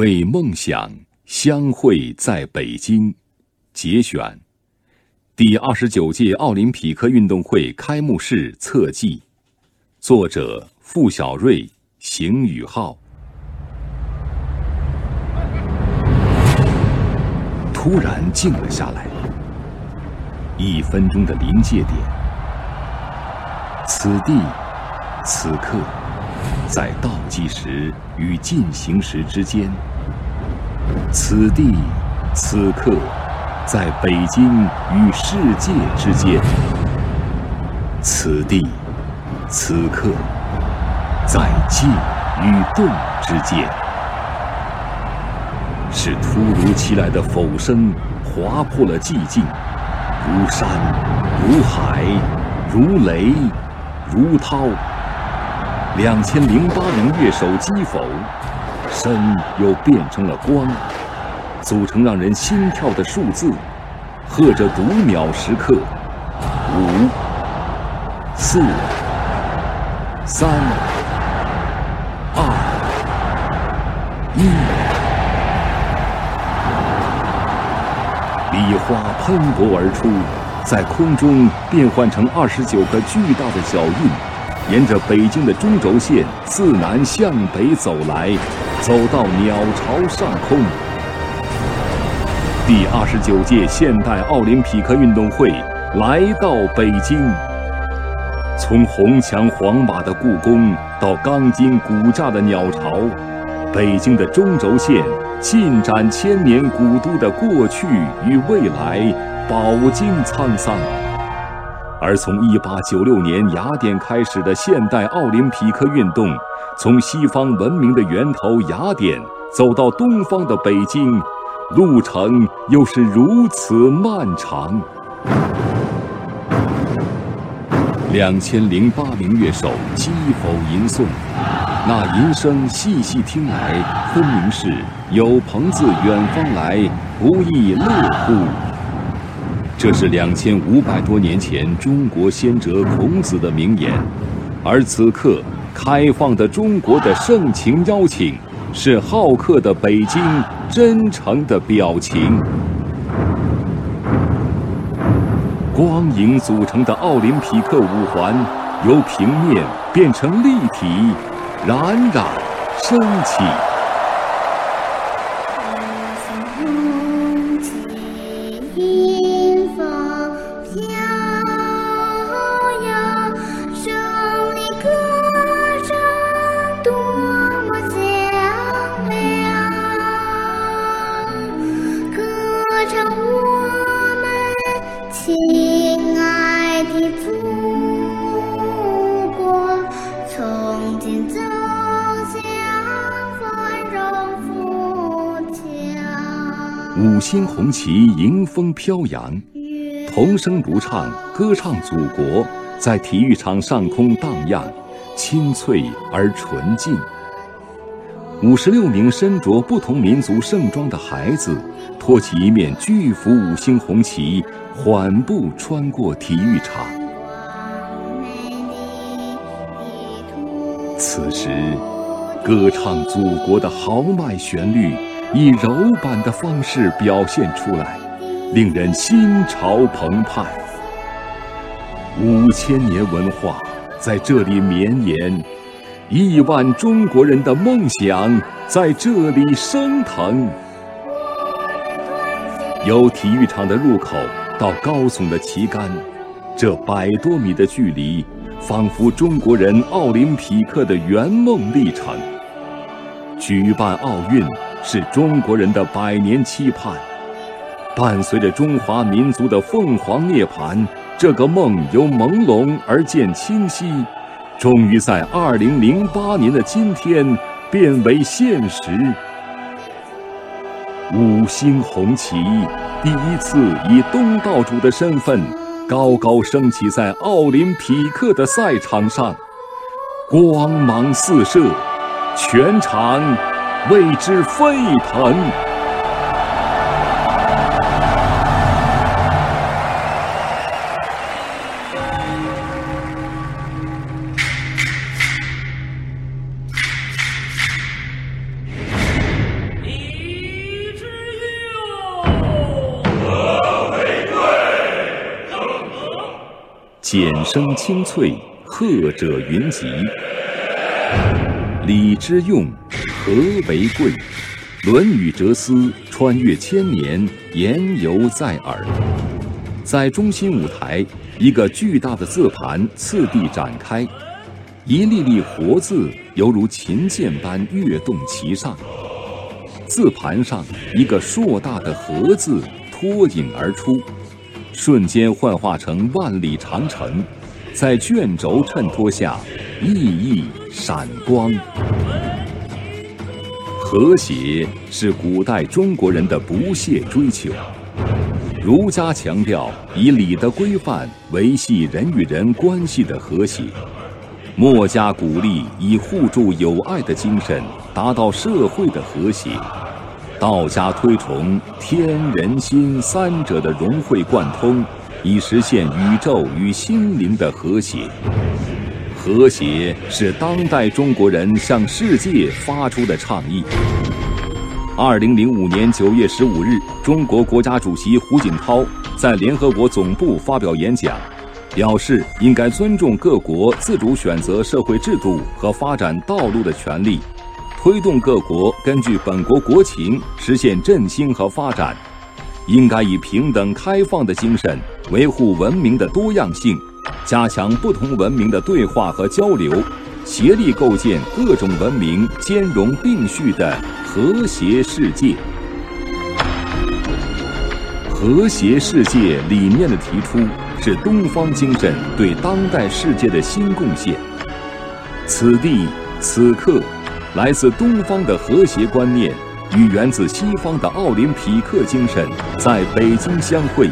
为梦想相会在北京，节选，第二十九届奥林匹克运动会开幕式侧记，作者付小瑞、邢宇浩。突然静了下来，一分钟的临界点，此地，此刻，在倒计时与进行时之间，此地，此刻，在北京与世界之间，此地，此刻，在静与动之间。是突如其来的否声划破了寂静，如山，如海，如雷，如涛。两千零八名乐手击否，声又变成了光，组成让人心跳的数字，和着读秒时刻，五、四、三、二、一。礼花喷薄而出，在空中变换成二十九个巨大的脚印，沿着北京的中轴线自南向北走来，走到鸟巢上空。第二十九届现代奥林匹克运动会来到北京，从红墙黄瓦的故宫到钢筋骨架的鸟巢，北京的中轴线。尽展千年古都的过去与未来，饱经沧桑。而从1896年雅典开始的现代奥林匹克运动，从西方文明的源头雅典走到东方的北京，路程又是如此漫长。两千零八名乐手击否吟诵。那吟声细细听来，分明是有朋自远方来，不亦乐乎？这是两千五百多年前中国先哲孔子的名言，而此刻开放的中国的盛情邀请，是好客的北京真诚的表情。光影组成的奥林匹克五环，由平面变成立体。冉冉升起。红旗迎风飘扬，童声独唱，歌唱祖国，在体育场上空荡漾，清脆而纯净。五十六名身着不同民族盛装的孩子，托起一面巨幅五星红旗，缓步穿过体育场。此时，歌唱祖国的豪迈旋律。以柔板的方式表现出来，令人心潮澎湃。五千年文化在这里绵延，亿万中国人的梦想在这里升腾。由体育场的入口到高耸的旗杆，这百多米的距离，仿佛中国人奥林匹克的圆梦历程。举办奥运。是中国人的百年期盼，伴随着中华民族的凤凰涅槃，这个梦由朦胧而渐清晰，终于在二零零八年的今天变为现实。五星红旗第一次以东道主的身份高高升起在奥林匹克的赛场上，光芒四射，全场。为之沸腾。李之何为？简声清脆，鹤者云集。礼之用，和为贵。《论语》哲思穿越千年，言犹在耳。在中心舞台，一个巨大的字盘次第展开，一粒粒活字犹如琴键般跃动其上。字盘上一个硕大的“和”字脱颖而出，瞬间幻化成万里长城，在卷轴衬托下熠熠闪光。和谐是古代中国人的不懈追求。儒家强调以礼的规范维系人与人关系的和谐，墨家鼓励以互助友爱的精神达到社会的和谐，道家推崇天人心三者的融会贯通，以实现宇宙与心灵的和谐。和谐是当代中国人向世界发出的倡议。二零零五年九月十五日，中国国家主席胡锦涛在联合国总部发表演讲，表示应该尊重各国自主选择社会制度和发展道路的权利，推动各国根据本国国情实现振兴和发展，应该以平等开放的精神维护文明的多样性。加强不同文明的对话和交流，协力构建各种文明兼容并蓄的和谐世界。和谐世界理念的提出，是东方精神对当代世界的新贡献。此地此刻，来自东方的和谐观念与源自西方的奥林匹克精神在北京相会。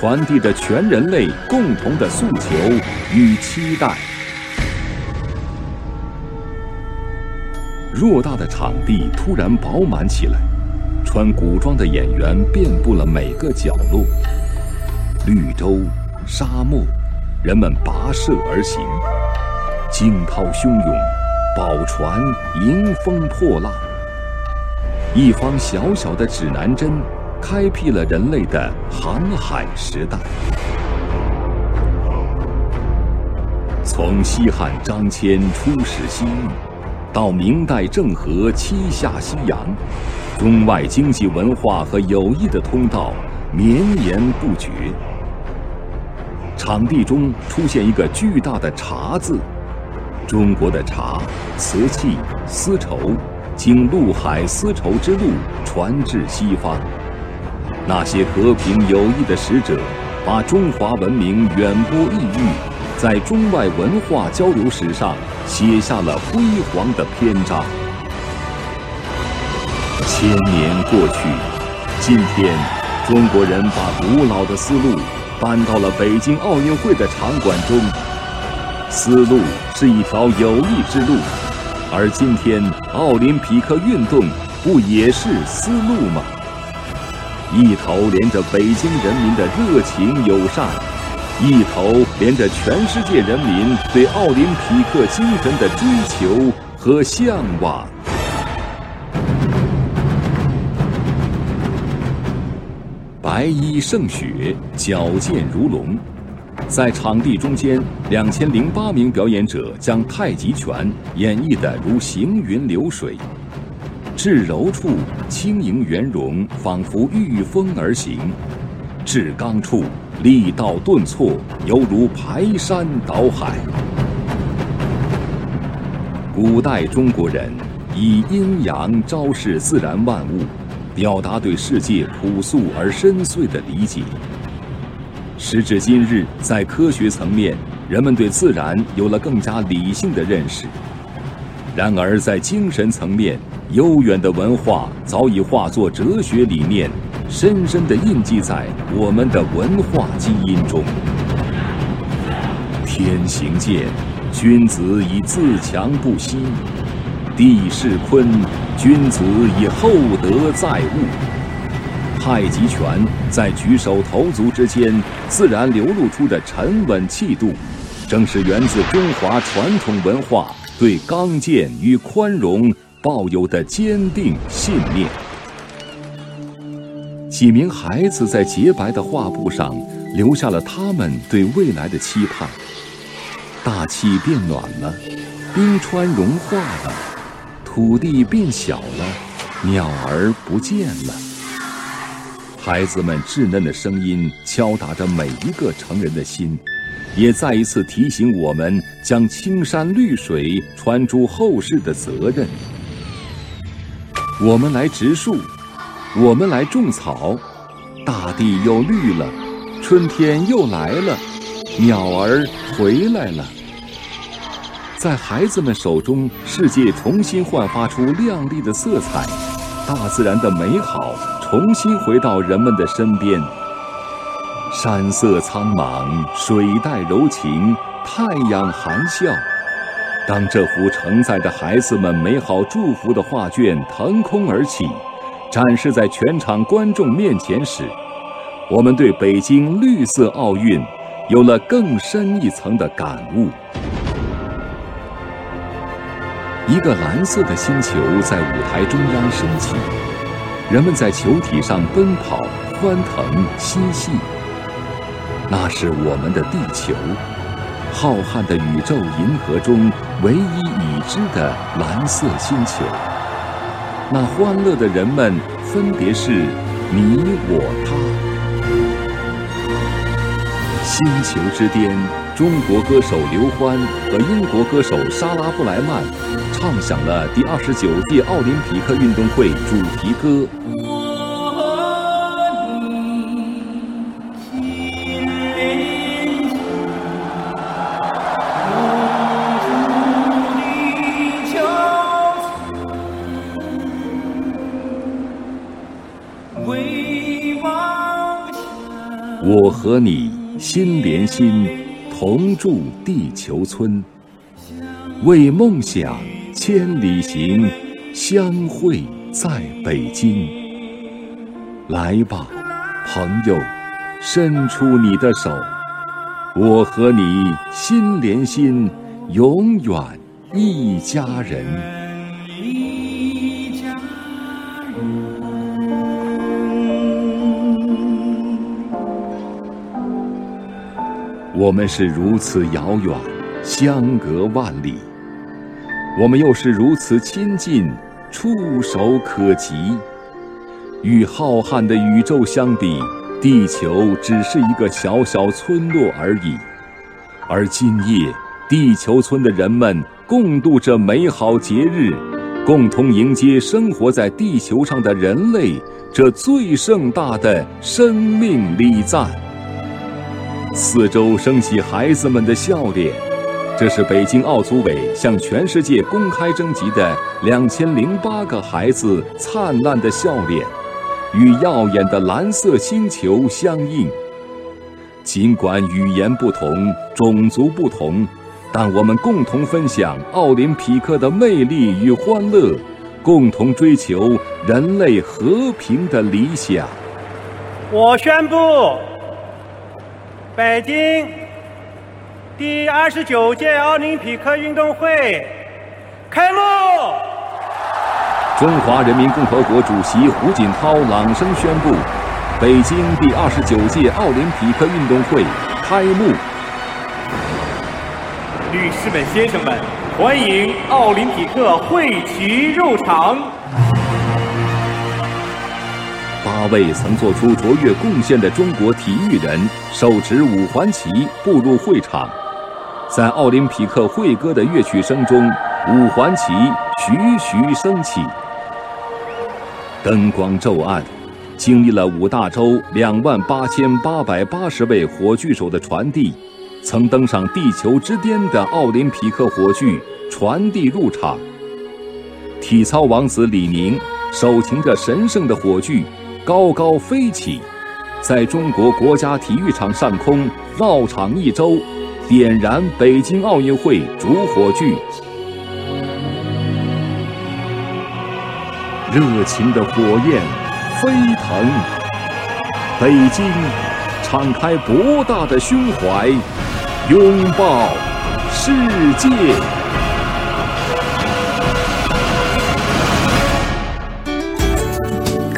传递着全人类共同的诉求与期待。偌大的场地突然饱满起来，穿古装的演员遍布了每个角落。绿洲、沙漠，人们跋涉而行，惊涛汹涌，宝船迎风破浪。一方小小的指南针。开辟了人类的航海时代。从西汉张骞出使西域，到明代郑和七下西洋，中外经济文化和友谊的通道绵延不绝。场地中出现一个巨大的“茶”字，中国的茶，瓷器、丝绸，经陆海丝绸之路传至西方。那些和平友谊的使者，把中华文明远播异域，在中外文化交流史上写下了辉煌的篇章。千年过去，今天，中国人把古老的思路搬到了北京奥运会的场馆中。丝路是一条友谊之路，而今天奥林匹克运动不也是丝路吗？一头连着北京人民的热情友善，一头连着全世界人民对奥林匹克精神的追求和向往。白衣胜雪，矫健如龙，在场地中间，两千零八名表演者将太极拳演绎得如行云流水。至柔处，轻盈圆融，仿佛御风而行；至刚处，力道顿挫，犹如排山倒海。古代中国人以阴阳昭示自然万物，表达对世界朴素而深邃的理解。时至今日，在科学层面，人们对自然有了更加理性的认识；然而，在精神层面，悠远的文化早已化作哲学理念，深深地印记在我们的文化基因中。天行健，君子以自强不息；地势坤，君子以厚德载物。太极拳在举手投足之间自然流露出的沉稳气度，正是源自中华传统文化对刚健与宽容。抱有的坚定信念。几名孩子在洁白的画布上留下了他们对未来的期盼。大气变暖了，冰川融化了，土地变小了，鸟儿不见了。孩子们稚嫩的声音敲打着每一个成人的心，也再一次提醒我们将青山绿水传诸后世的责任。我们来植树，我们来种草，大地又绿了，春天又来了，鸟儿回来了。在孩子们手中，世界重新焕发出亮丽的色彩，大自然的美好重新回到人们的身边。山色苍茫，水带柔情，太阳含笑。当这幅承载着孩子们美好祝福的画卷腾空而起，展示在全场观众面前时，我们对北京绿色奥运有了更深一层的感悟。一个蓝色的星球在舞台中央升起，人们在球体上奔跑、欢腾、嬉戏。那是我们的地球。浩瀚的宇宙银河中唯一已知的蓝色星球，那欢乐的人们分别是你我他。星球之巅，中国歌手刘欢和英国歌手莎拉布莱曼唱响了第二十九届奥林匹克运动会主题歌。我和你心连心，同住地球村，为梦想千里行，相会在北京。来吧，朋友，伸出你的手，我和你心连心，永远一家人。我们是如此遥远，相隔万里；我们又是如此亲近，触手可及。与浩瀚的宇宙相比，地球只是一个小小村落而已。而今夜，地球村的人们共度这美好节日，共同迎接生活在地球上的人类这最盛大的生命礼赞。四周升起孩子们的笑脸，这是北京奥组委向全世界公开征集的两千零八个孩子灿烂的笑脸，与耀眼的蓝色星球相映。尽管语言不同，种族不同，但我们共同分享奥林匹克的魅力与欢乐，共同追求人类和平的理想。我宣布。北京第二十九届奥林匹克运动会开幕。中华人民共和国主席胡锦涛朗声宣布：北京第二十九届奥林匹克运动会开幕。女士们、先生们，欢迎奥林匹克会旗入场。八位曾做出卓越贡献的中国体育人手持五环旗步入会场，在奥林匹克会歌的乐曲声中，五环旗徐徐升起。灯光骤暗，经历了五大洲两万八千八百八十位火炬手的传递，曾登上地球之巅的奥林匹克火炬传递入场。体操王子李宁手擎着神圣的火炬。高高飞起，在中国国家体育场上空绕场一周，点燃北京奥运会主火炬。热情的火焰飞腾，北京敞开博大的胸怀，拥抱世界。